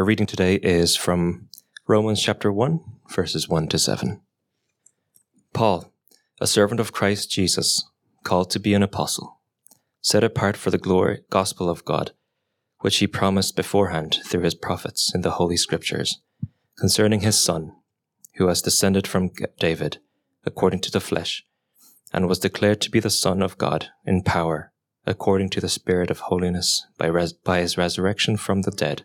Our reading today is from Romans chapter 1, verses 1 to 7. Paul, a servant of Christ Jesus, called to be an apostle, set apart for the glory gospel of God, which he promised beforehand through his prophets in the Holy Scriptures, concerning his Son, who has descended from David, according to the flesh, and was declared to be the Son of God in power according to the Spirit of holiness, by, res- by his resurrection from the dead,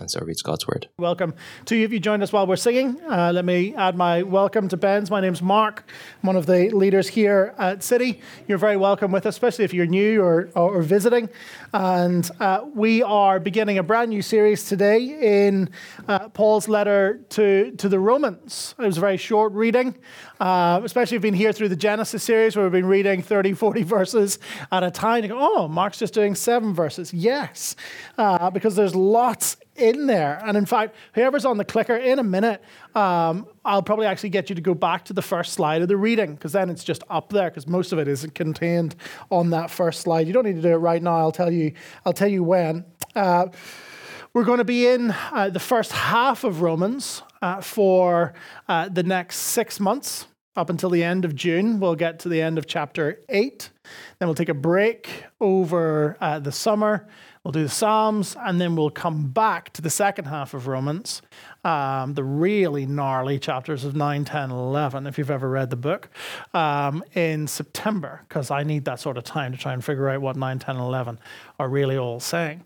And so reads God's word. Welcome to you if you joined us while we're singing. Uh, let me add my welcome to Ben's. My name's Mark. I'm one of the leaders here at City. You're very welcome with us, especially if you're new or, or visiting. And uh, we are beginning a brand new series today in uh, Paul's letter to, to the Romans. It was a very short reading, uh, especially if you've been here through the Genesis series where we've been reading 30, 40 verses at a time. Go, oh, Mark's just doing seven verses. Yes, uh, because there's lots in there. And in fact, whoever's on the clicker in a minute, um, I'll probably actually get you to go back to the first slide of the reading because then it's just up there because most of it is contained on that first slide. You don't need to do it right now. I'll tell you. I'll tell you when. Uh, we're going to be in uh, the first half of Romans uh, for uh, the next six months up until the end of June. We'll get to the end of chapter 8. Then we'll take a break over uh, the summer. We'll do the Psalms, and then we'll come back to the second half of Romans, um, the really gnarly chapters of 9, 10, 11, if you've ever read the book, um, in September, because I need that sort of time to try and figure out what 9, 10, 11 are really all saying.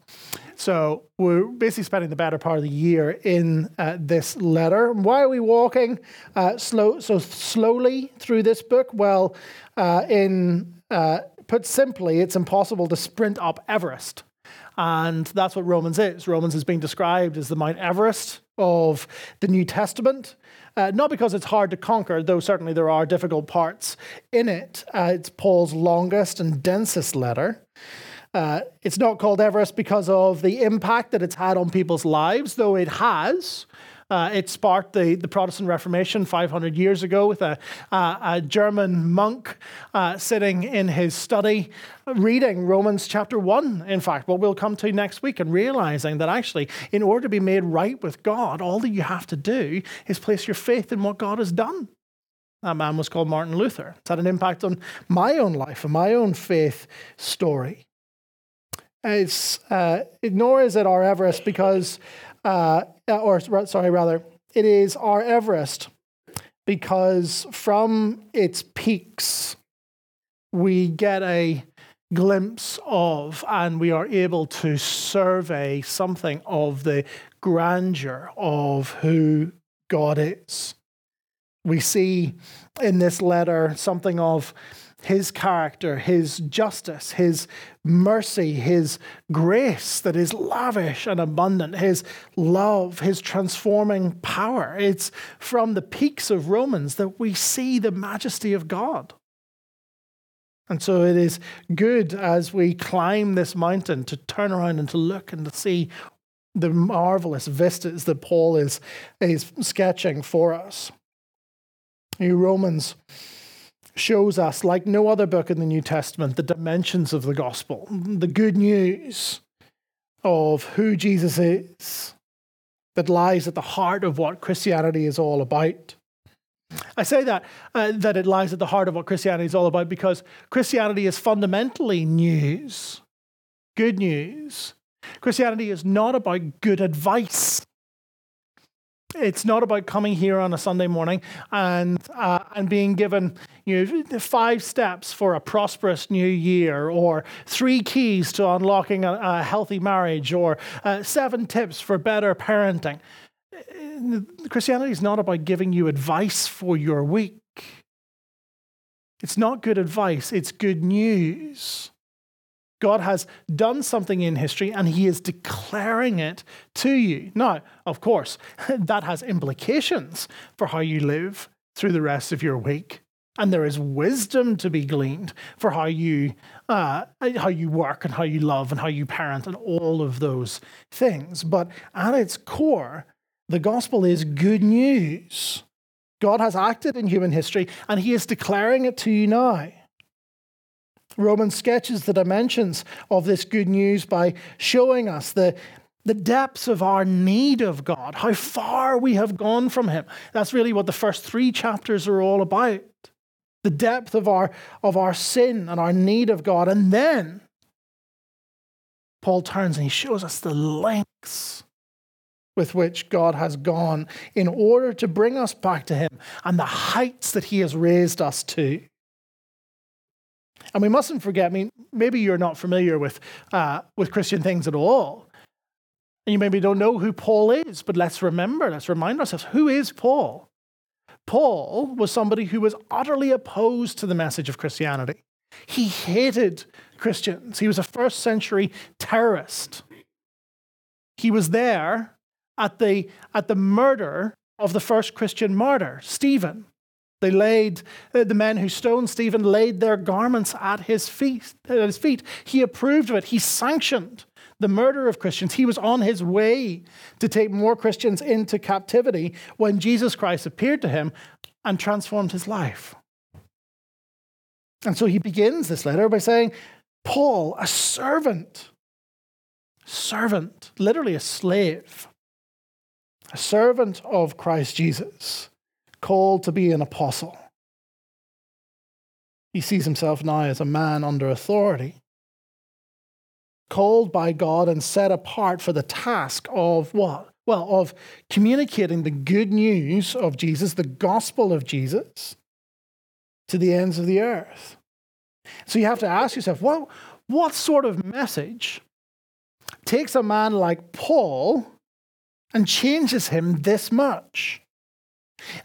So we're basically spending the better part of the year in uh, this letter. Why are we walking uh, slow, so slowly through this book? Well, uh, in uh, put simply, it's impossible to sprint up Everest. And that's what Romans is. Romans is being described as the Mount Everest of the New Testament. Uh, not because it's hard to conquer, though certainly there are difficult parts in it. Uh, it's Paul's longest and densest letter. Uh, it's not called Everest because of the impact that it's had on people's lives, though it has. Uh, it sparked the, the Protestant Reformation 500 years ago with a, uh, a German monk uh, sitting in his study reading Romans chapter 1, in fact, what we'll come to next week, and realizing that actually, in order to be made right with God, all that you have to do is place your faith in what God has done. That man was called Martin Luther. It's had an impact on my own life and my own faith story. It's, uh, nor is it our Everest because uh, or sorry, rather, it is our Everest because from its peaks we get a glimpse of and we are able to survey something of the grandeur of who God is. We see in this letter something of his character, his justice, his mercy, his grace that is lavish and abundant, his love, his transforming power. It's from the peaks of Romans that we see the majesty of God. And so it is good as we climb this mountain to turn around and to look and to see the marvelous vistas that Paul is, is sketching for us. You Romans shows us, like no other book in the New Testament, the dimensions of the gospel, the good news of who Jesus is that lies at the heart of what Christianity is all about. I say that uh, that it lies at the heart of what Christianity is all about because Christianity is fundamentally news, good news. Christianity is not about good advice. It's not about coming here on a Sunday morning and uh, and being given you know five steps for a prosperous new year, or three keys to unlocking a, a healthy marriage, or uh, seven tips for better parenting. Christianity is not about giving you advice for your week. It's not good advice. It's good news. God has done something in history and he is declaring it to you. Now, of course, that has implications for how you live through the rest of your week. And there is wisdom to be gleaned for how you, uh, how you work and how you love and how you parent and all of those things. But at its core, the gospel is good news. God has acted in human history and he is declaring it to you now. Romans sketches the dimensions of this good news by showing us the, the depths of our need of God, how far we have gone from Him. That's really what the first three chapters are all about. The depth of our, of our sin and our need of God. And then Paul turns and he shows us the lengths with which God has gone in order to bring us back to Him and the heights that He has raised us to. And we mustn't forget, I mean, maybe you're not familiar with, uh, with Christian things at all. And you maybe don't know who Paul is, but let's remember, let's remind ourselves who is Paul? Paul was somebody who was utterly opposed to the message of Christianity. He hated Christians. He was a first century terrorist. He was there at the, at the murder of the first Christian martyr, Stephen. They laid, uh, the men who stoned Stephen laid their garments at his feet. At his feet. He approved of it. He sanctioned the murder of Christians. He was on his way to take more Christians into captivity when Jesus Christ appeared to him and transformed his life. And so he begins this letter by saying, Paul, a servant, servant, literally a slave, a servant of Christ Jesus called to be an apostle. He sees himself now as a man under authority, called by God and set apart for the task of what? Well, of communicating the good news of Jesus, the gospel of Jesus, to the ends of the earth. So you have to ask yourself, well, what sort of message takes a man like Paul and changes him this much?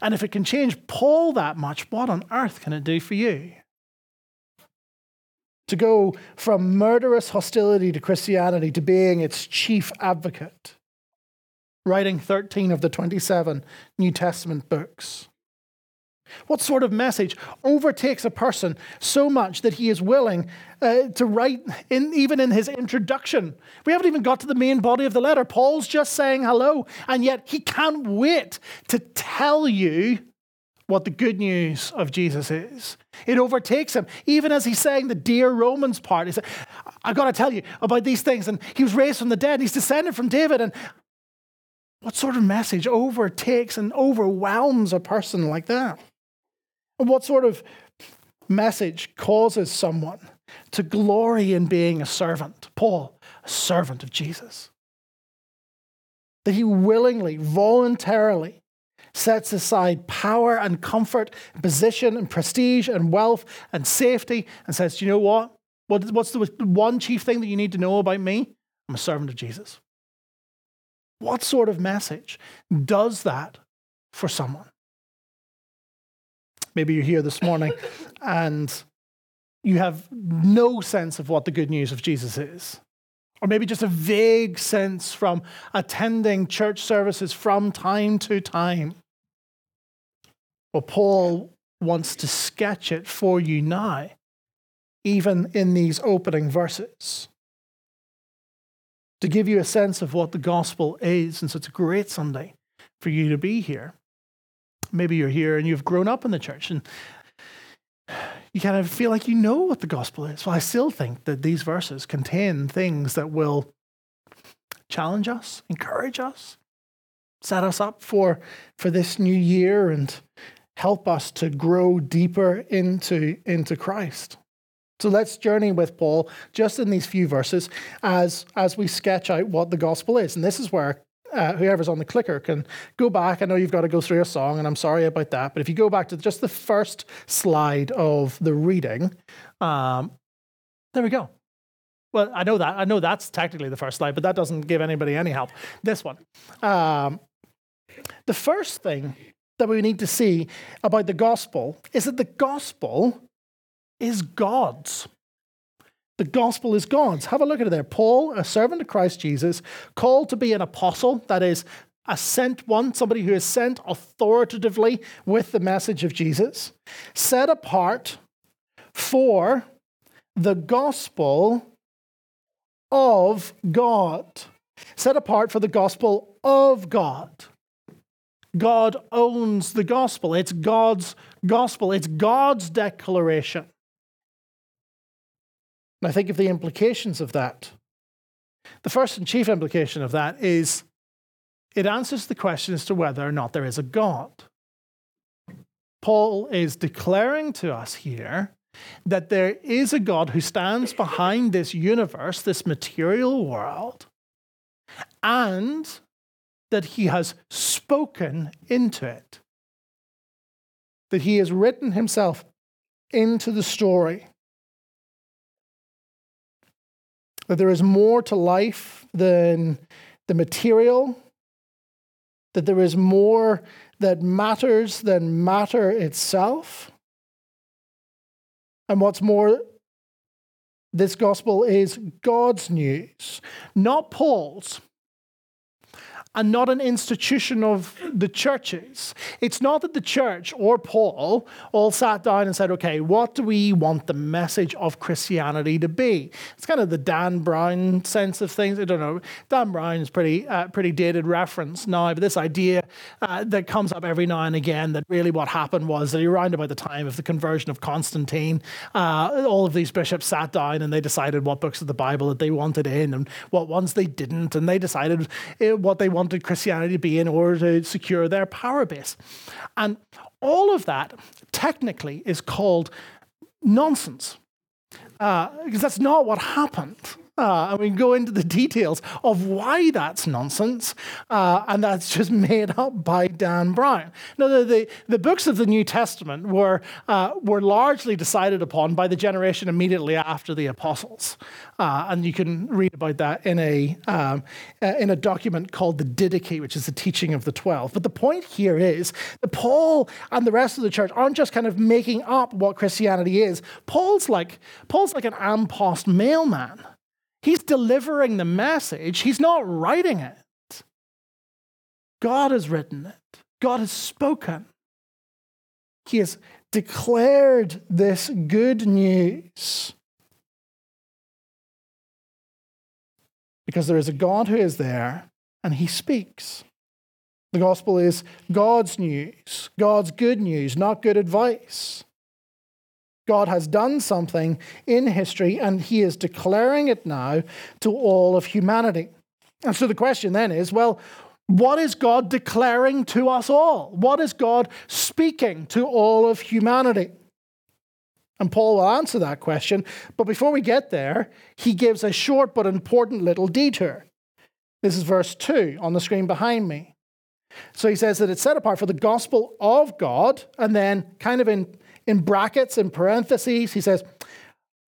And if it can change Paul that much, what on earth can it do for you? To go from murderous hostility to Christianity to being its chief advocate, writing 13 of the 27 New Testament books. What sort of message overtakes a person so much that he is willing uh, to write, in, even in his introduction? We haven't even got to the main body of the letter. Paul's just saying hello, and yet he can't wait to tell you what the good news of Jesus is. It overtakes him, even as he's saying the dear Romans part. He said, I've got to tell you about these things. And he was raised from the dead, he's descended from David. And what sort of message overtakes and overwhelms a person like that? And what sort of message causes someone to glory in being a servant? Paul, a servant of Jesus. That he willingly, voluntarily sets aside power and comfort, position and prestige and wealth and safety and says, you know what? What's the one chief thing that you need to know about me? I'm a servant of Jesus. What sort of message does that for someone? Maybe you're here this morning and you have no sense of what the good news of Jesus is. Or maybe just a vague sense from attending church services from time to time. Well, Paul wants to sketch it for you now, even in these opening verses, to give you a sense of what the gospel is. And so it's a great Sunday for you to be here maybe you're here and you've grown up in the church and you kind of feel like you know what the gospel is. Well, I still think that these verses contain things that will challenge us, encourage us, set us up for, for this new year and help us to grow deeper into, into Christ. So let's journey with Paul just in these few verses as, as we sketch out what the gospel is. And this is where uh, whoever's on the clicker can go back. I know you've got to go through a song, and I'm sorry about that. But if you go back to just the first slide of the reading, um, there we go. Well, I know that. I know that's technically the first slide, but that doesn't give anybody any help. This one. Um, the first thing that we need to see about the gospel is that the gospel is God's. The gospel is God's. Have a look at it there. Paul, a servant of Christ Jesus, called to be an apostle, that is, a sent one, somebody who is sent authoritatively with the message of Jesus, set apart for the gospel of God. Set apart for the gospel of God. God owns the gospel. It's God's gospel. It's God's declaration. I think of the implications of that. The first and chief implication of that is it answers the question as to whether or not there is a God. Paul is declaring to us here that there is a God who stands behind this universe, this material world, and that he has spoken into it, that he has written himself into the story, that there is more to life than the material, that there is more that matters than matter itself. And what's more, this gospel is God's news, not Paul's and not an institution of the churches. It's not that the church or Paul all sat down and said, okay, what do we want the message of Christianity to be? It's kind of the Dan Brown sense of things. I don't know. Dan Brown is pretty, uh, pretty dated reference now, but this idea uh, that comes up every now and again that really what happened was that around about the time of the conversion of Constantine, uh, all of these bishops sat down and they decided what books of the Bible that they wanted in and what ones they didn't, and they decided eh, what they wanted wanted Christianity to be in order to secure their power base. And all of that technically is called nonsense. Uh, because that's not what happened. And we can go into the details of why that's nonsense, uh, and that's just made up by Dan Brown. Now, the, the, the books of the New Testament were, uh, were largely decided upon by the generation immediately after the apostles. Uh, and you can read about that in a, um, uh, in a document called the Didache, which is the teaching of the Twelve. But the point here is that Paul and the rest of the church aren't just kind of making up what Christianity is. Paul's like, Paul's like an ampost mailman. He's delivering the message, he's not writing it. God has written it, God has spoken. He has declared this good news. Because there is a God who is there and he speaks. The gospel is God's news, God's good news, not good advice. God has done something in history and he is declaring it now to all of humanity. And so the question then is well, what is God declaring to us all? What is God speaking to all of humanity? And Paul will answer that question. But before we get there, he gives a short but important little detour. This is verse 2 on the screen behind me. So he says that it's set apart for the gospel of God, and then, kind of in in brackets, in parentheses, he says,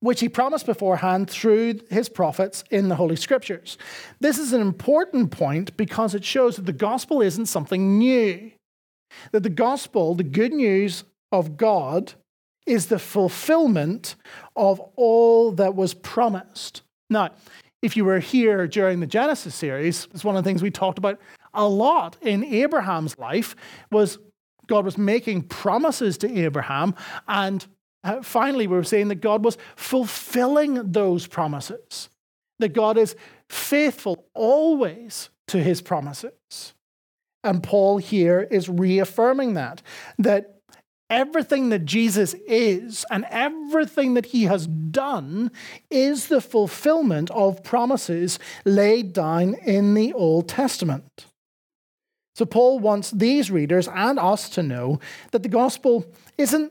which he promised beforehand through his prophets in the Holy Scriptures. This is an important point because it shows that the gospel isn't something new. That the gospel, the good news of God, is the fulfillment of all that was promised. Now, if you were here during the Genesis series, it's one of the things we talked about a lot in Abraham's life was God was making promises to Abraham, and uh, finally, we were saying that God was fulfilling those promises, that God is faithful always to his promises. And Paul here is reaffirming that, that everything that Jesus is and everything that he has done is the fulfillment of promises laid down in the Old Testament. So, Paul wants these readers and us to know that the gospel isn't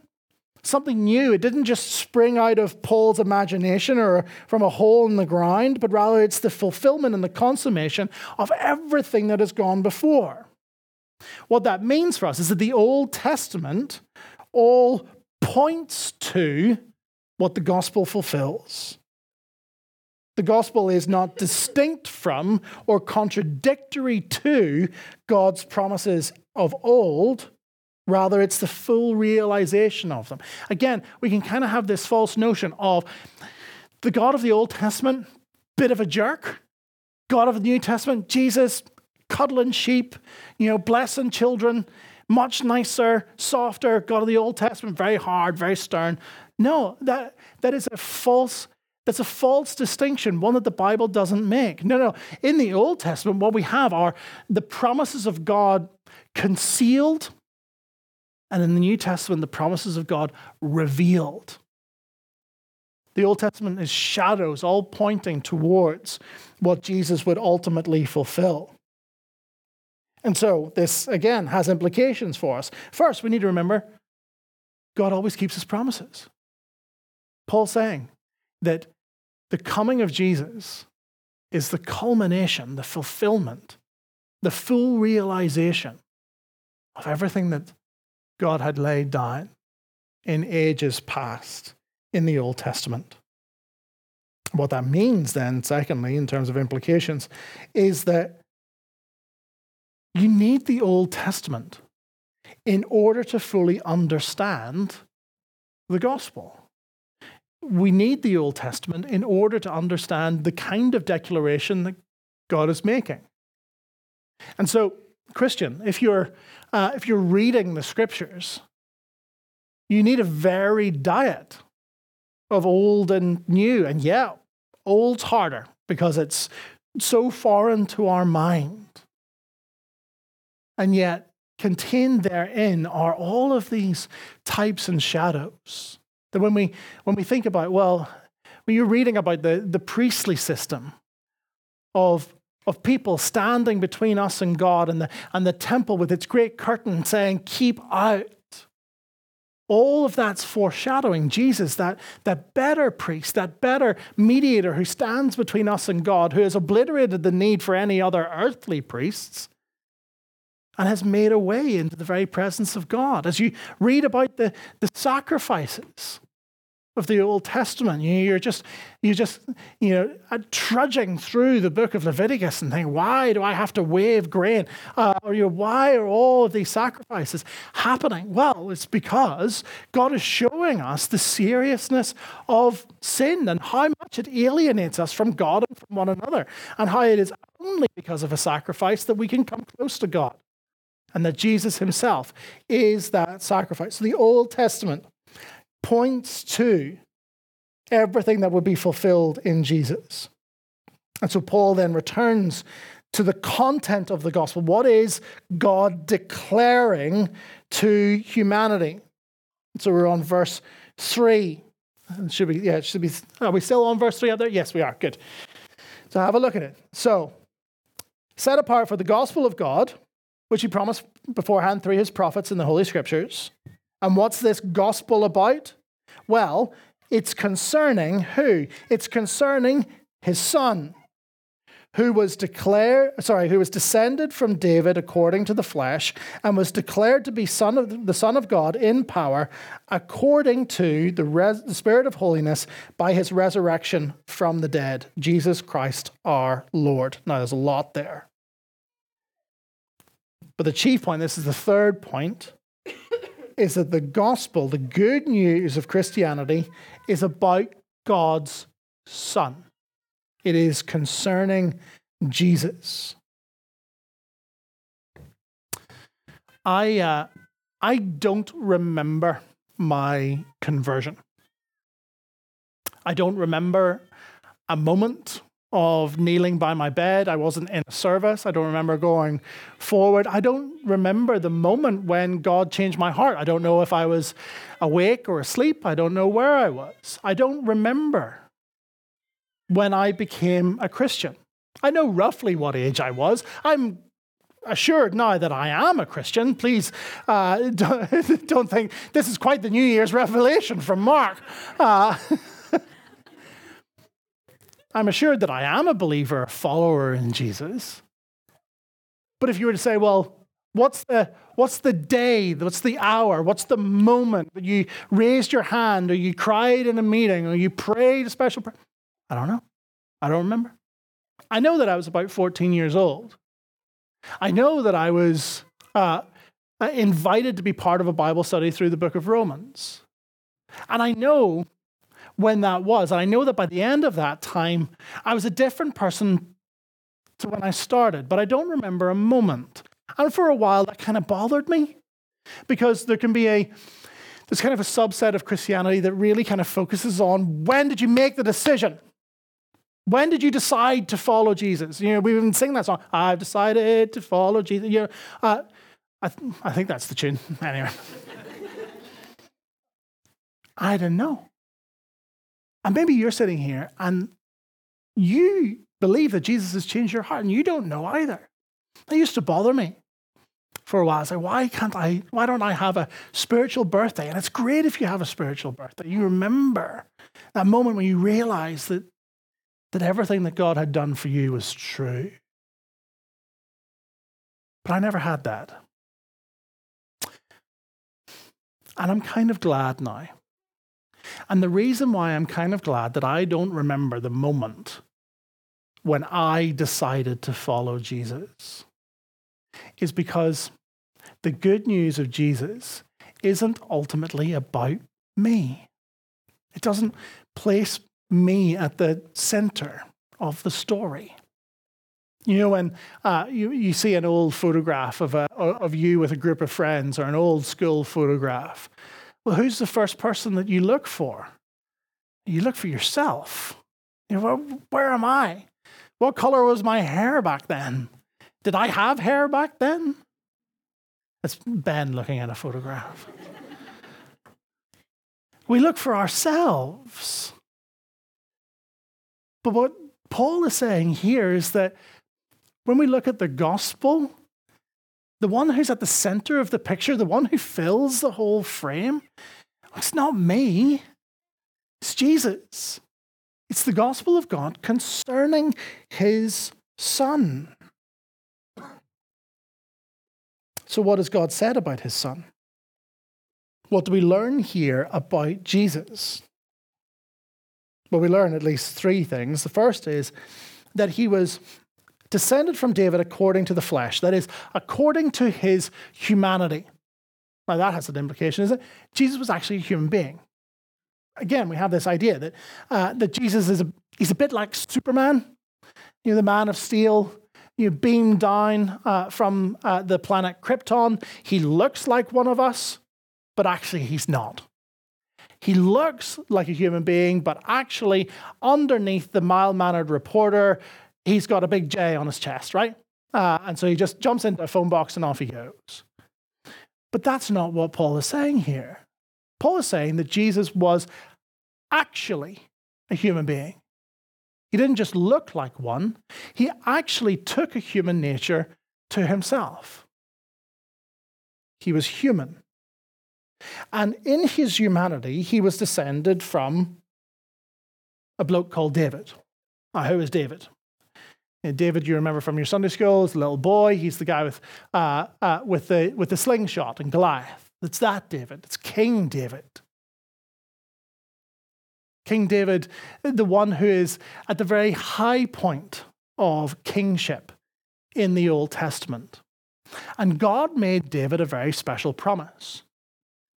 something new. It didn't just spring out of Paul's imagination or from a hole in the ground, but rather it's the fulfillment and the consummation of everything that has gone before. What that means for us is that the Old Testament all points to what the gospel fulfills. The gospel is not distinct from or contradictory to God's promises of old. Rather, it's the full realization of them. Again, we can kind of have this false notion of The God of the Old Testament, bit of a jerk. God of the New Testament, Jesus, cuddling sheep, you know, blessing children, much nicer, softer. God of the Old Testament, very hard, very stern. No, that, that is a false that's a false distinction, one that the Bible doesn't make. No, no. In the Old Testament, what we have are the promises of God concealed, and in the New Testament, the promises of God revealed. The Old Testament is shadows, all pointing towards what Jesus would ultimately fulfill. And so, this again has implications for us. First, we need to remember God always keeps his promises. Paul saying that the coming of Jesus is the culmination, the fulfillment, the full realization of everything that God had laid down in ages past in the Old Testament. What that means, then, secondly, in terms of implications, is that you need the Old Testament in order to fully understand the gospel we need the Old Testament in order to understand the kind of declaration that God is making. And so, Christian, if you're, uh, if you're reading the scriptures, you need a varied diet of old and new. And yeah, old's harder because it's so foreign to our mind. And yet, contained therein are all of these types and shadows that when we, when we think about, well, when you're reading about the, the priestly system of, of people standing between us and God and the, and the temple with its great curtain saying, keep out. All of that's foreshadowing Jesus, that, that better priest, that better mediator who stands between us and God, who has obliterated the need for any other earthly priests and has made a way into the very presence of God. As you read about the, the sacrifices of the Old Testament. You're just, you're just, you know, uh, trudging through the book of Leviticus and thinking, why do I have to wave grain? Uh, or you why are all of these sacrifices happening? Well, it's because God is showing us the seriousness of sin and how much it alienates us from God and from one another, and how it is only because of a sacrifice that we can come close to God. And that Jesus himself is that sacrifice. So the Old Testament points to everything that would be fulfilled in Jesus. And so Paul then returns to the content of the gospel. What is God declaring to humanity? So we're on verse 3. Should we, yeah, should be, are we still on verse 3 out there? Yes, we are. Good. So have a look at it. So, set apart for the gospel of God, which he promised beforehand through his prophets in the Holy Scriptures and what's this gospel about? Well, it's concerning who? It's concerning his son, who was declared, sorry, who was descended from David according to the flesh, and was declared to be son of the Son of God in power, according to the, res, the Spirit of holiness by his resurrection from the dead, Jesus Christ our Lord. Now, there's a lot there. But the chief point, this is the third point, is that the gospel, the good news of Christianity, is about God's Son. It is concerning Jesus. I, uh, I don't remember my conversion. I don't remember a moment of kneeling by my bed. I wasn't in a service. I don't remember going forward. I don't remember the moment when God changed my heart. I don't know if I was awake or asleep. I don't know where I was. I don't remember when I became a Christian. I know roughly what age I was. I'm assured now that I am a Christian. Please uh, don't, don't, think this is quite the New Year's revelation from Mark. Uh, I'm assured that I am a believer, a follower in Jesus. But if you were to say, well, what's the, what's the day, what's the hour, what's the moment that you raised your hand or you cried in a meeting or you prayed a special prayer? I don't know. I don't remember. I know that I was about 14 years old. I know that I was uh, invited to be part of a Bible study through the book of Romans. And I know when that was. And I know that by the end of that time, I was a different person to when I started, but I don't remember a moment. And for a while, that kind of bothered me because there can be a there's kind of a subset of Christianity that really kind of focuses on when did you make the decision? When did you decide to follow Jesus? You know, we've been singing that song, I've decided to follow Jesus. You know, uh, I, th- I think that's the tune. Anyway. I don't know. And maybe you're sitting here and you believe that Jesus has changed your heart and you don't know either. That used to bother me for a while. I was like, why can't I, why don't I have a spiritual birthday? And it's great if you have a spiritual birthday. You remember that moment when you realize that, that everything that God had done for you was true. But I never had that. And I'm kind of glad now. And the reason why I'm kind of glad that I don't remember the moment when I decided to follow Jesus is because the good news of Jesus isn't ultimately about me. It doesn't place me at the center of the story. You know, when uh, you, you see an old photograph of, a, of you with a group of friends or an old school photograph, well, who's the first person that you look for? You look for yourself. You know, where, am I? What color was my hair back then? Did I have hair back then? That's Ben looking at a photograph. we look for ourselves. But what Paul is saying here is that when we look at the gospel, the one who's at the center of the picture, the one who fills the whole frame, it's not me, it's Jesus. It's the gospel of God concerning his son. So, what has God said about his son? What do we learn here about Jesus? Well, we learn at least three things. The first is that he was descended from David according to the flesh, that is, according to his humanity. Now, that has an implication, isn't it? Jesus was actually a human being. Again, we have this idea that, uh, that Jesus is a, he's a bit like Superman, you know, the man of steel, you know, beamed down uh, from uh, the planet Krypton. He looks like one of us, but actually he's not. He looks like a human being, but actually, underneath the mild mannered reporter, he's got a big J on his chest, right? Uh, and so he just jumps into a phone box and off he goes. But that's not what Paul is saying here. Paul is saying that Jesus was actually a human being. He didn't just look like one, he actually took a human nature to himself. He was human. And in his humanity, he was descended from a bloke called David. Now, who is David? David, you remember from your Sunday school, a little boy. He's the guy with, uh, uh, with, the, with the slingshot and Goliath. It's that David. It's King David. King David, the one who is at the very high point of kingship in the Old Testament. And God made David a very special promise.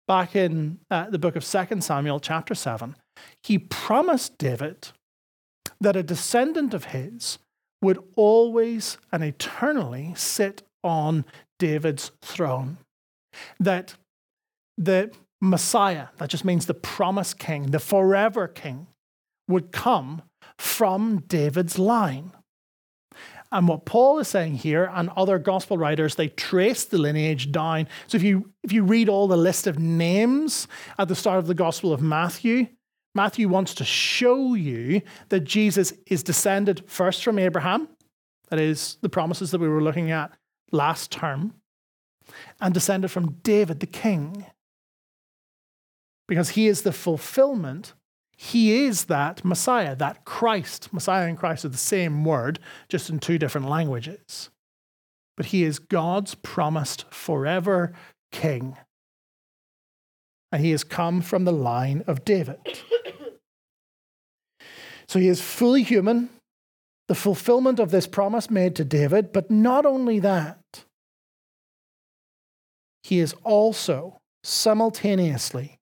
Back in uh, the book of 2 Samuel, chapter 7, he promised David that a descendant of his would always and eternally sit on David's throne. That the Messiah, that just means the promised king, the forever king, would come from David's line. And what Paul is saying here, and other gospel writers, they trace the lineage down. So if you if you read all the list of names at the start of the Gospel of Matthew, Matthew wants to show you that Jesus is descended first from Abraham, that is, the promises that we were looking at last term, and descended from David the king. Because he is the fulfillment, he is that Messiah, that Christ. Messiah and Christ are the same word, just in two different languages. But he is God's promised forever king. And he has come from the line of David. So he is fully human, the fulfillment of this promise made to David, but not only that, he is also simultaneously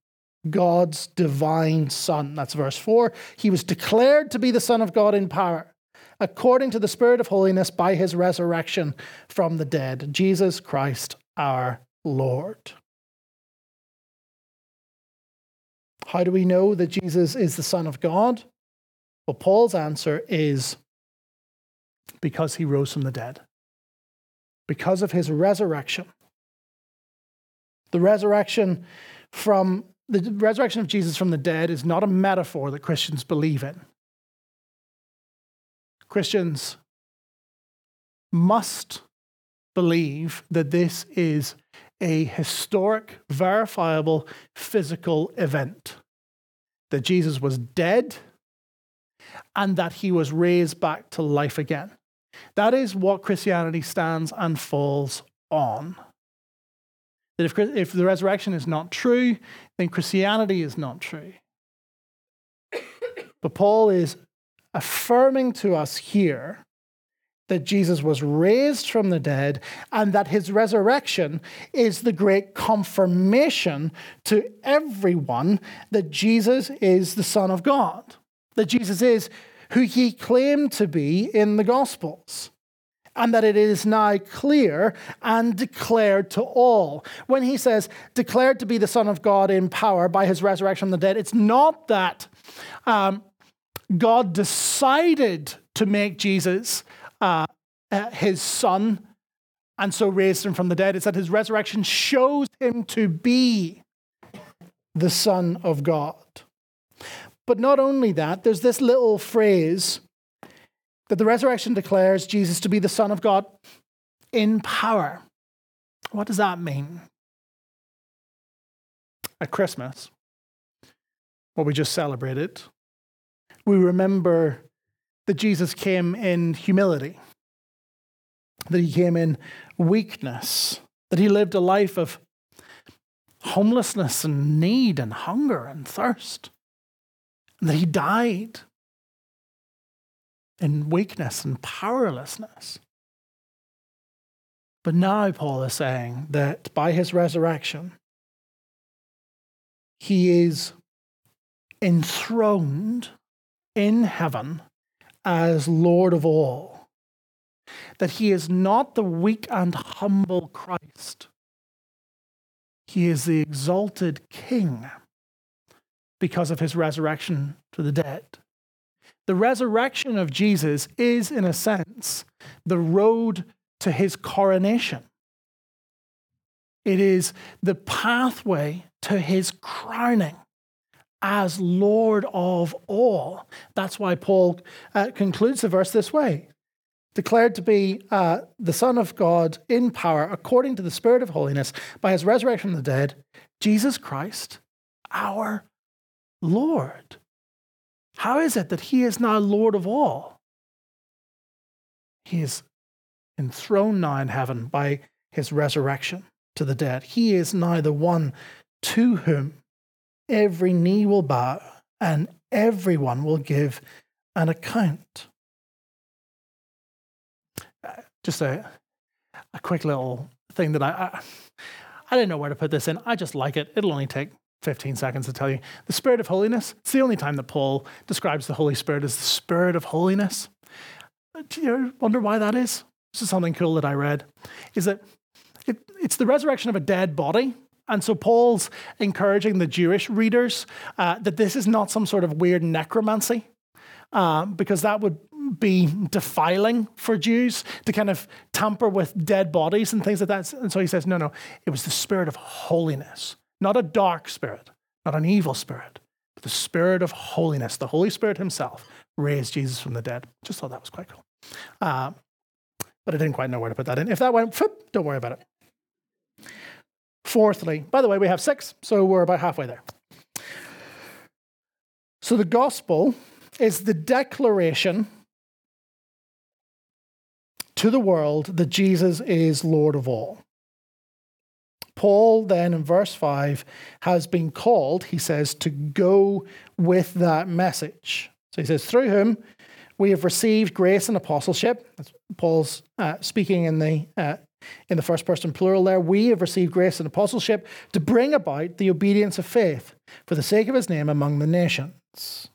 God's divine Son. That's verse 4. He was declared to be the Son of God in power, according to the Spirit of holiness by his resurrection from the dead. Jesus Christ our Lord. How do we know that Jesus is the Son of God? Well, Paul's answer is because he rose from the dead, because of his resurrection. The resurrection from the resurrection of Jesus from the dead is not a metaphor that Christians believe in. Christians must believe that this is a historic, verifiable, physical event. That Jesus was dead and that he was raised back to life again. That is what Christianity stands and falls on. That if, if the resurrection is not true, then Christianity is not true. But Paul is affirming to us here that Jesus was raised from the dead and that his resurrection is the great confirmation to everyone that Jesus is the Son of God, that Jesus is who he claimed to be in the Gospels. And that it is now clear and declared to all. When he says, declared to be the Son of God in power by his resurrection from the dead, it's not that um, God decided to make Jesus uh, uh, his son and so raised him from the dead. It's that his resurrection shows him to be the Son of God. But not only that, there's this little phrase that the resurrection declares Jesus to be the Son of God in power. What does that mean? At Christmas, what we just celebrated, we remember that Jesus came in humility, that he came in weakness, that he lived a life of homelessness and need and hunger and thirst, and that he died in weakness and powerlessness. But now Paul is saying that by his resurrection, he is enthroned in heaven as Lord of all, that he is not the weak and humble Christ. He is the exalted King because of his resurrection to the dead. The resurrection of Jesus is, in a sense, the road to his coronation. It is the pathway to his crowning as Lord of all. That's why Paul uh, concludes the verse this way declared to be uh, the Son of God in power according to the Spirit of holiness by his resurrection from the dead, Jesus Christ, our Lord. How is it that he is now Lord of all? He is enthroned now in heaven by his resurrection to the dead. He is now the one to whom every knee will bow and everyone will give an account. Uh, just a, a quick little thing that I, I, I didn't know where to put this in. I just like it. It'll only take 15 seconds to tell you. The Spirit of holiness, it's the only time that Paul describes the Holy Spirit as the Spirit of holiness. Uh, do you wonder why that is? This is something cool that I read. Is that it, it's the resurrection of a dead body and so Paul's encouraging the Jewish readers uh, that this is not some sort of weird necromancy, uh, because that would be defiling for Jews to kind of tamper with dead bodies and things like that. And so he says, no, no, it was the spirit of holiness, not a dark spirit, not an evil spirit, but the spirit of holiness. The Holy Spirit himself raised Jesus from the dead. Just thought that was quite cool. Uh, but I didn't quite know where to put that in. If that went, don't worry about it. Fourthly, by the way, we have six, so we're about halfway there. So the gospel is the declaration to the world that Jesus is Lord of all. Paul, then in verse 5, has been called, he says, to go with that message. So he says, through whom we have received grace and apostleship. That's Paul's uh, speaking in the uh, in the first person plural there, we have received grace and apostleship to bring about the obedience of faith for the sake of his name among the nations.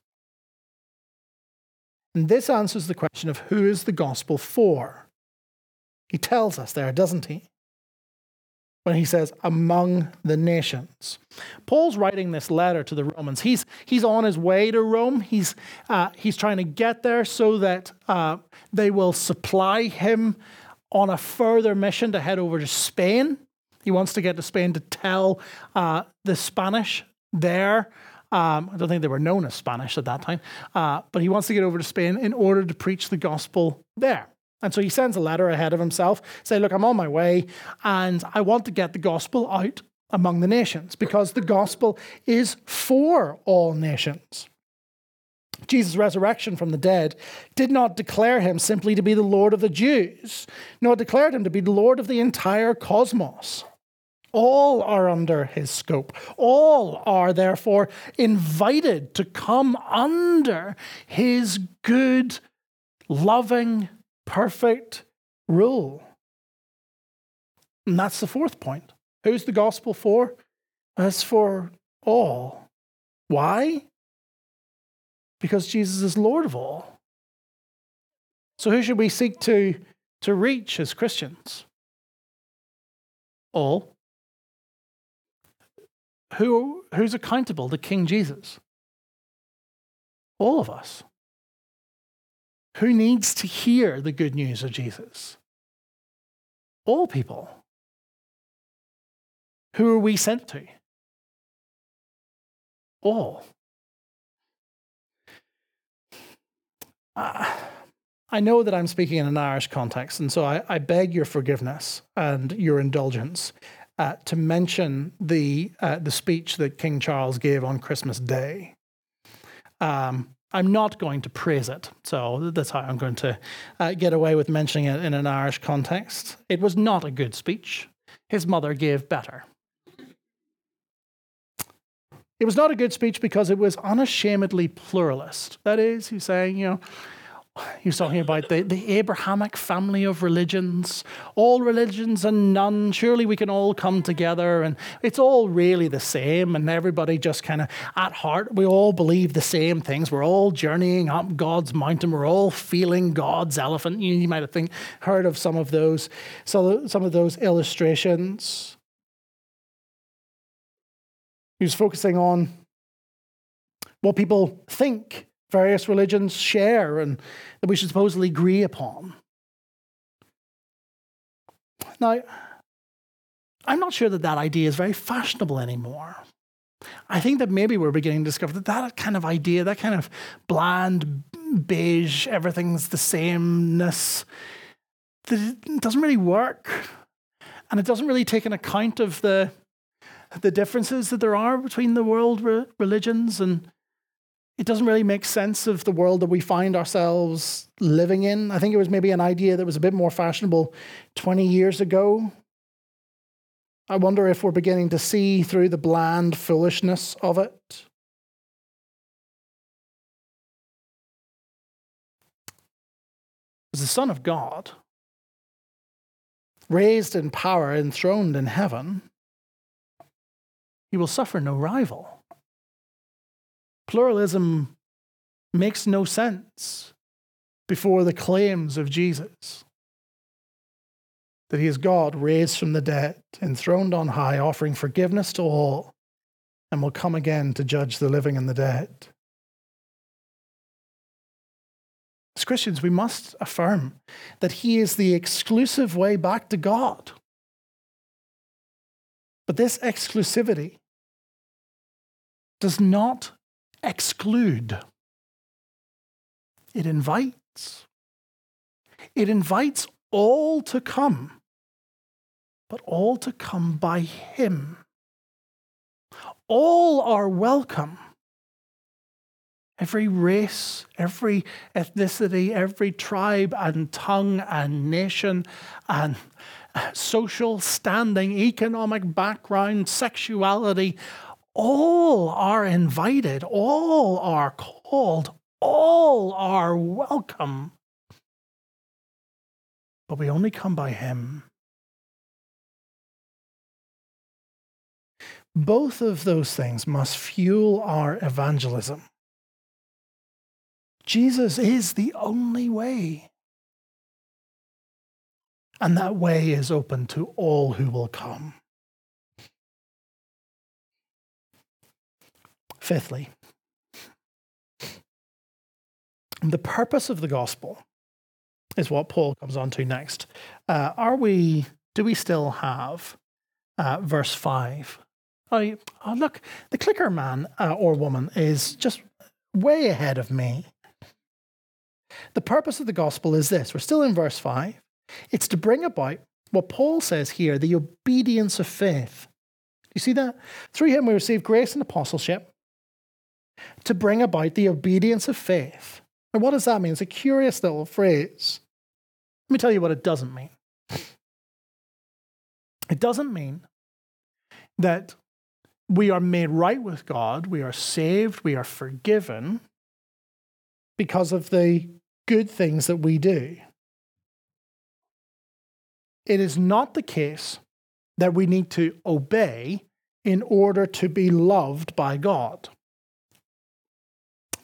And this answers the question of who is the gospel for? He tells us there, doesn't he? When he says, among the nations. Paul's writing this letter to the Romans. He's, he's on his way to Rome. He's, uh, he's trying to get there so that uh, they will supply him on a further mission to head over to Spain. He wants to get to Spain to tell uh, the Spanish there. Um, I don't think they were known as Spanish at that time, uh, but he wants to get over to Spain in order to preach the gospel there. And so he sends a letter ahead of himself, say, "Look, I'm on my way, and I want to get the gospel out among the nations because the gospel is for all nations." Jesus' resurrection from the dead did not declare him simply to be the Lord of the Jews, nor declared him to be the Lord of the entire cosmos. All are under his scope. All are therefore invited to come under his good, loving, perfect rule. And that's the fourth point. Who's the gospel for? It's for all. Why? Because Jesus is Lord of all. So, who should we seek to, to reach as Christians? All. Who, who's accountable to King Jesus? All of us. Who needs to hear the good news of Jesus? All people. Who are we sent to? All. I know that I'm speaking in an Irish context, and so I, I beg your forgiveness and your indulgence uh, to mention the uh, the speech that King Charles gave on Christmas Day. Um, I'm not going to praise it, so that's how I'm going to uh, get away with mentioning it in an Irish context. It was not a good speech. His mother gave better. It was not a good speech because it was unashamedly pluralist. That is, he's saying, you know, he was talking about the, the Abrahamic family of religions, all religions and none. Surely we can all come together and it's all really the same. And everybody just kind of at heart, we all believe the same things. We're all journeying up God's mountain. We're all feeling God's elephant. You, you might have think, heard of some of those, so some of those illustrations. He was focusing on what people think various religions share and that we should supposedly agree upon. Now, I'm not sure that that idea is very fashionable anymore. I think that maybe we're beginning to discover that that kind of idea, that kind of bland, beige, everything's the sameness, that it doesn't really work. And it doesn't really take an account of the the differences that there are between the world re- religions and it doesn't really make sense of the world that we find ourselves living in. I think it was maybe an idea that was a bit more fashionable 20 years ago. I wonder if we're beginning to see through the bland foolishness of it. As the Son of God, raised in power, enthroned in heaven, he will suffer no rival. Pluralism makes no sense before the claims of Jesus that he is God raised from the dead, enthroned on high, offering forgiveness to all, and will come again to judge the living and the dead. As Christians, we must affirm that he is the exclusive way back to God. But this exclusivity does not exclude, it invites. It invites all to come, but all to come by Him. All are welcome. Every race, every ethnicity, every tribe and tongue and nation and social standing, economic background, sexuality, all are invited, all are called, all are welcome. But we only come by Him. Both of those things must fuel our evangelism. Jesus is the only way. And that way is open to all who will come. Fifthly, the purpose of the gospel is what Paul comes on to next. Uh, are we, do we still have uh, verse 5? Oh, oh, look, the clicker man uh, or woman is just way ahead of me. The purpose of the gospel is this we're still in verse 5. It's to bring about what Paul says here the obedience of faith. You see that? Through him we receive grace and apostleship to bring about the obedience of faith. And what does that mean? It's a curious little phrase. Let me tell you what it doesn't mean. It doesn't mean that we are made right with God, we are saved, we are forgiven because of the good things that we do. It is not the case that we need to obey in order to be loved by God.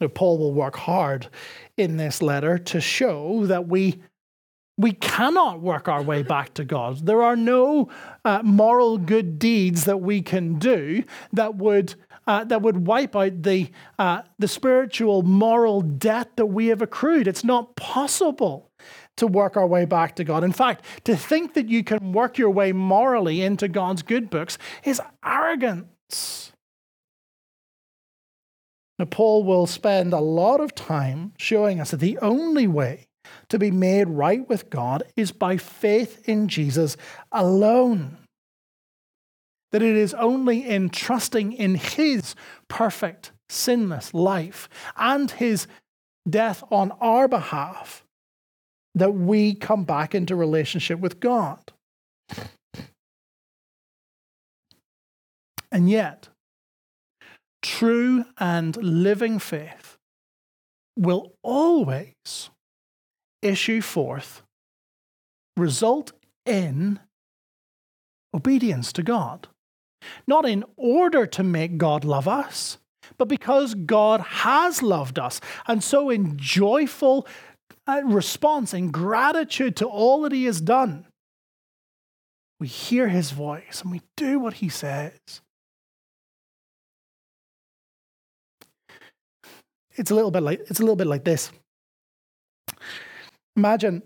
Now, Paul will work hard in this letter to show that we, we cannot work our way back to God. There are no uh, moral good deeds that we can do that would uh, that would wipe out the, uh, the spiritual moral debt that we have accrued. It's not possible to work our way back to God. In fact, to think that you can work your way morally into God's good books is arrogance. Now, Paul will spend a lot of time showing us that the only way to be made right with God is by faith in Jesus alone that it is only in trusting in his perfect, sinless life and his death on our behalf that we come back into relationship with God. And yet, true and living faith will always issue forth, result in obedience to God not in order to make God love us, but because God has loved us. And so, in joyful uh, response, in gratitude to all that He has done, we hear His voice and we do what He says. It's a little bit like it's a little bit like this. Imagine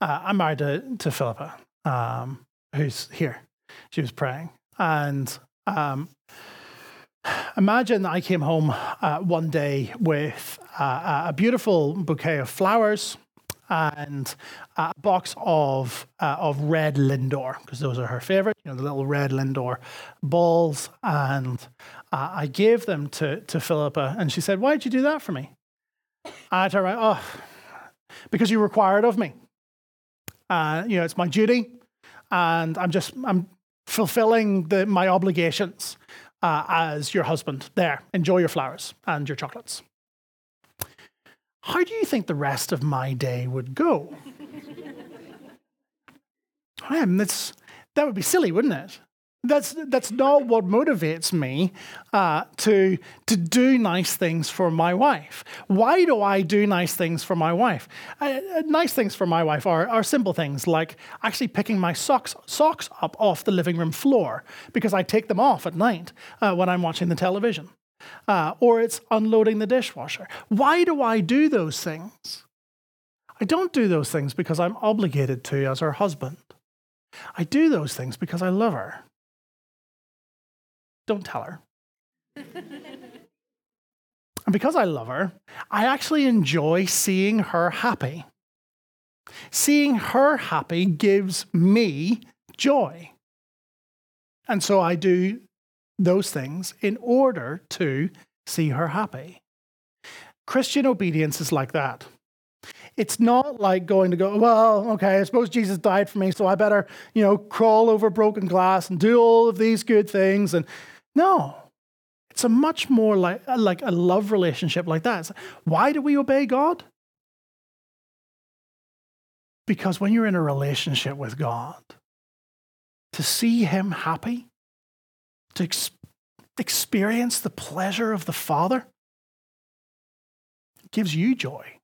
uh, I'm married to, to Philippa, um, who's here. She was praying. And um, imagine I came home uh, one day with uh, a beautiful bouquet of flowers and a box of uh, of red Lindor because those are her favorite. You know the little red Lindor balls, and uh, I gave them to to Philippa, and she said, "Why did you do that for me?" I told her, "Oh, because you required of me." Uh, you know, it's my duty, and I'm just I'm fulfilling the, my obligations uh, as your husband. There, enjoy your flowers and your chocolates. How do you think the rest of my day would go? I that's, that would be silly, wouldn't it? That's, that's not what motivates me uh, to, to do nice things for my wife. Why do I do nice things for my wife? Uh, nice things for my wife are, are simple things like actually picking my socks, socks up off the living room floor because I take them off at night uh, when I'm watching the television. Uh, or it's unloading the dishwasher. Why do I do those things? I don't do those things because I'm obligated to as her husband. I do those things because I love her. Don't tell her. and because I love her, I actually enjoy seeing her happy. Seeing her happy gives me joy. And so I do those things in order to see her happy. Christian obedience is like that. It's not like going to go, well, okay, I suppose Jesus died for me, so I better, you know, crawl over broken glass and do all of these good things. And no. It's a much more like, uh, like a love relationship like that. Why do we obey God? Because when you're in a relationship with God, to see him happy, to ex- experience the pleasure of the Father, gives you joy.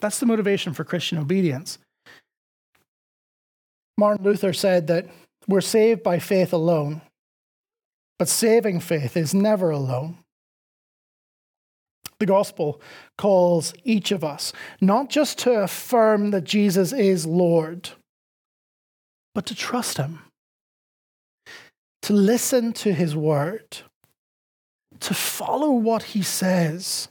That's the motivation for Christian obedience. Martin Luther said that we're saved by faith alone, but saving faith is never alone. The gospel calls each of us not just to affirm that Jesus is Lord, but to trust him, to listen to his word, to follow what he says.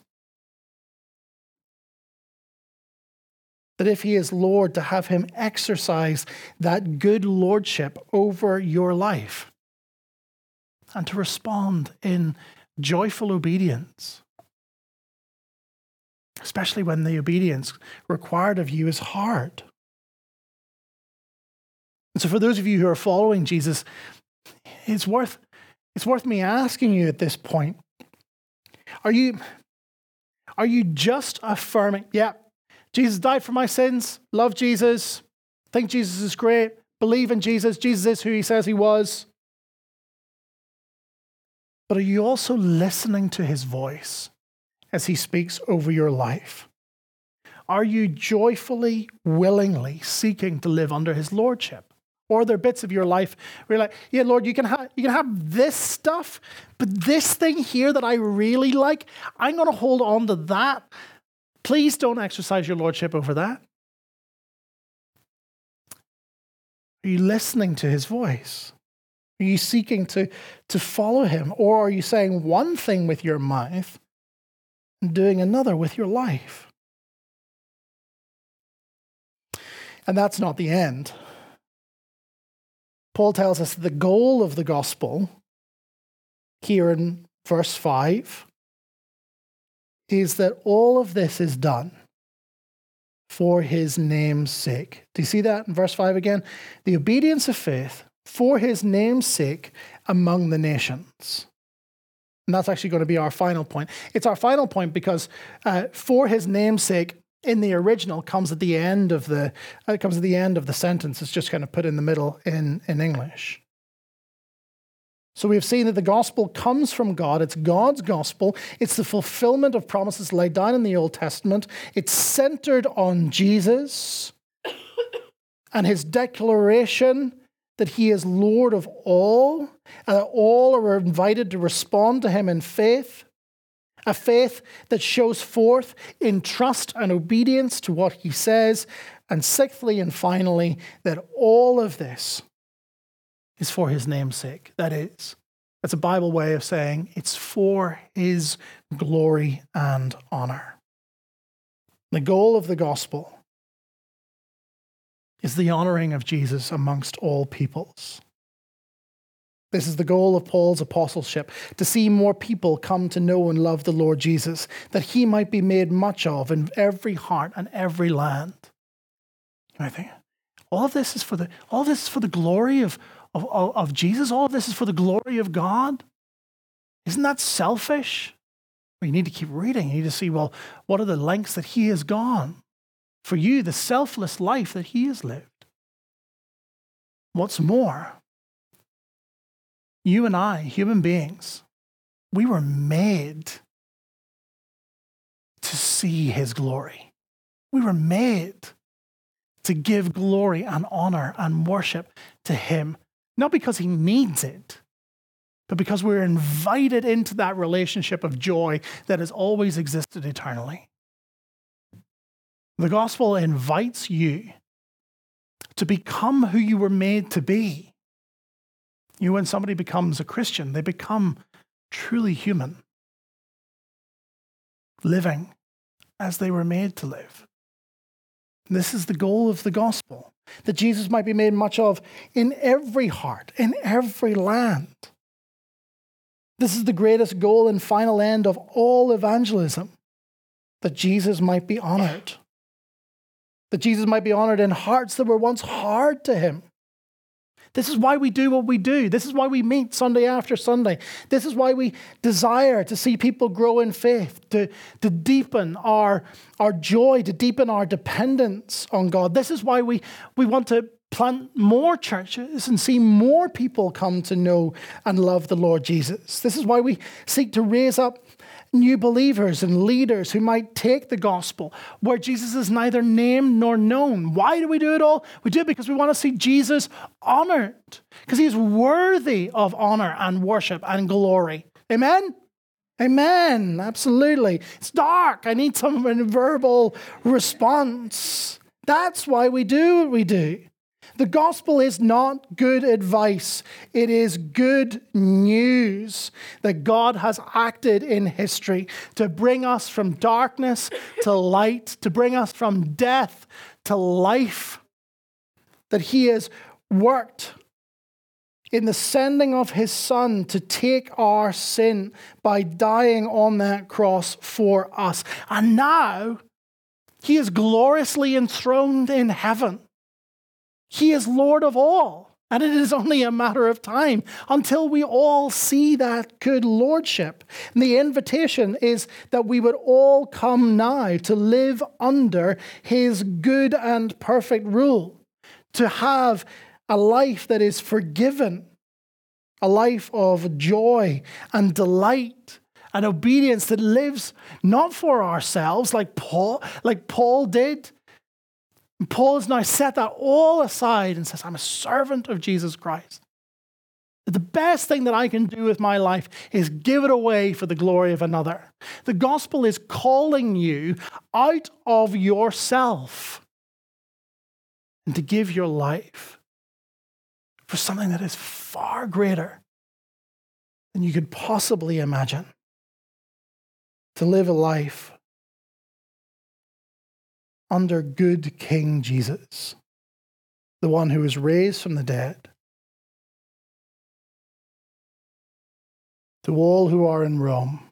That if he is Lord, to have him exercise that good lordship over your life and to respond in joyful obedience especially when the obedience required of you is hard. And so, for those of you who are following Jesus, it's worth, it's worth me asking you at this point are you, are you just affirming, yeah, Jesus died for my sins, love Jesus, think Jesus is great, believe in Jesus, Jesus is who he says he was? But are you also listening to his voice? as He speaks over your life? Are you joyfully, willingly seeking to live under His Lordship? Or are bits of your life where you're like, yeah, Lord, you can, have, you can have this stuff, but this thing here that I really like, I'm going to hold on to that. Please don't exercise your Lordship over that. Are you listening to His voice? Are you seeking to, to follow Him? Or are you saying one thing with your mouth and doing another with your life. And that's not the end. Paul tells us the goal of the gospel here in verse 5 is that all of this is done for his name's sake. Do you see that in verse 5 again? The obedience of faith for his name's sake among the nations. And that's actually going to be our final point. It's our final point because uh, for his namesake in the original comes at the end of the uh, it comes at the end of the sentence. It's just kind of put in the middle in, in English. So we've seen that the gospel comes from God. It's God's gospel. It's the fulfillment of promises laid down in the Old Testament. It's centered on Jesus and his declaration that he is Lord of all, and that all are invited to respond to him in faith, a faith that shows forth in trust and obedience to what he says, and sixthly and finally, that all of this is for his name's sake. That is, that's a Bible way of saying it's for his glory and honor. The goal of the gospel is the honoring of Jesus amongst all peoples. This is the goal of Paul's apostleship to see more people come to know and love the Lord Jesus, that he might be made much of in every heart and every land. Might think, all of this is for the, all this is for the glory of, of, of Jesus, all of this is for the glory of God. Isn't that selfish? Well, you need to keep reading. You need to see, well, what are the lengths that he has gone? for you the selfless life that he has lived. What's more, you and I, human beings, we were made to see his glory. We were made to give glory and honor and worship to him, not because he needs it, but because we're invited into that relationship of joy that has always existed eternally. The gospel invites you to become who you were made to be. You, when somebody becomes a Christian, they become truly human, living as they were made to live. This is the goal of the gospel that Jesus might be made much of in every heart, in every land. This is the greatest goal and final end of all evangelism that Jesus might be honored that Jesus might be honored in hearts that were once hard to him. This is why we do what we do. This is why we meet Sunday after Sunday. This is why we desire to see people grow in faith, to, to deepen our, our joy, to deepen our dependence on God. This is why we, we want to plant more churches and see more people come to know and love the Lord Jesus. This is why we seek to raise up new believers and leaders who might take the gospel where Jesus is neither named nor known. Why do we do it all? We do it because we want to see Jesus honored, because he's worthy of honor and worship and glory. Amen? Amen. Absolutely. It's dark. I need some verbal response. That's why we do what we do. The gospel is not good advice, it is good news that God has acted in history to bring us from darkness to light, to bring us from death to life, that He has worked in the sending of his son to take our sin by dying on that cross for us. And now he is gloriously enthroned in heaven. He is Lord of all. And it is only a matter of time until we all see that good lordship. And the invitation is that we would all come now to live under his good and perfect rule, to have a life that is forgiven, a life of joy and delight and obedience that lives not for ourselves like Paul, like Paul did, Paul has now set that all aside and says, I'm a servant of Jesus Christ. The best thing that I can do with my life is give it away for the glory of another. The gospel is calling you out of yourself and to give your life for something that is far greater than you could possibly imagine. To live a life under good King Jesus, the one who was raised from the dead. To all who are in Rome,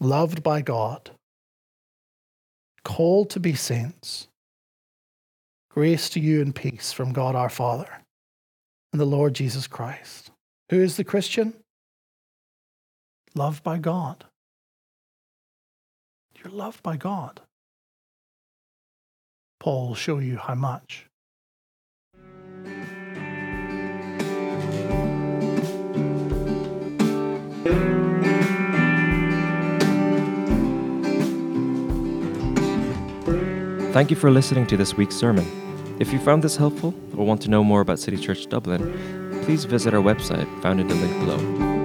loved by God, called to be saints, grace to you and peace from God our Father and the Lord Jesus Christ. Who is the Christian? Loved by God. You're loved by God. Paul will show you how much. Thank you for listening to this week's sermon. If you found this helpful or want to know more about City Church Dublin, please visit our website found in the link below.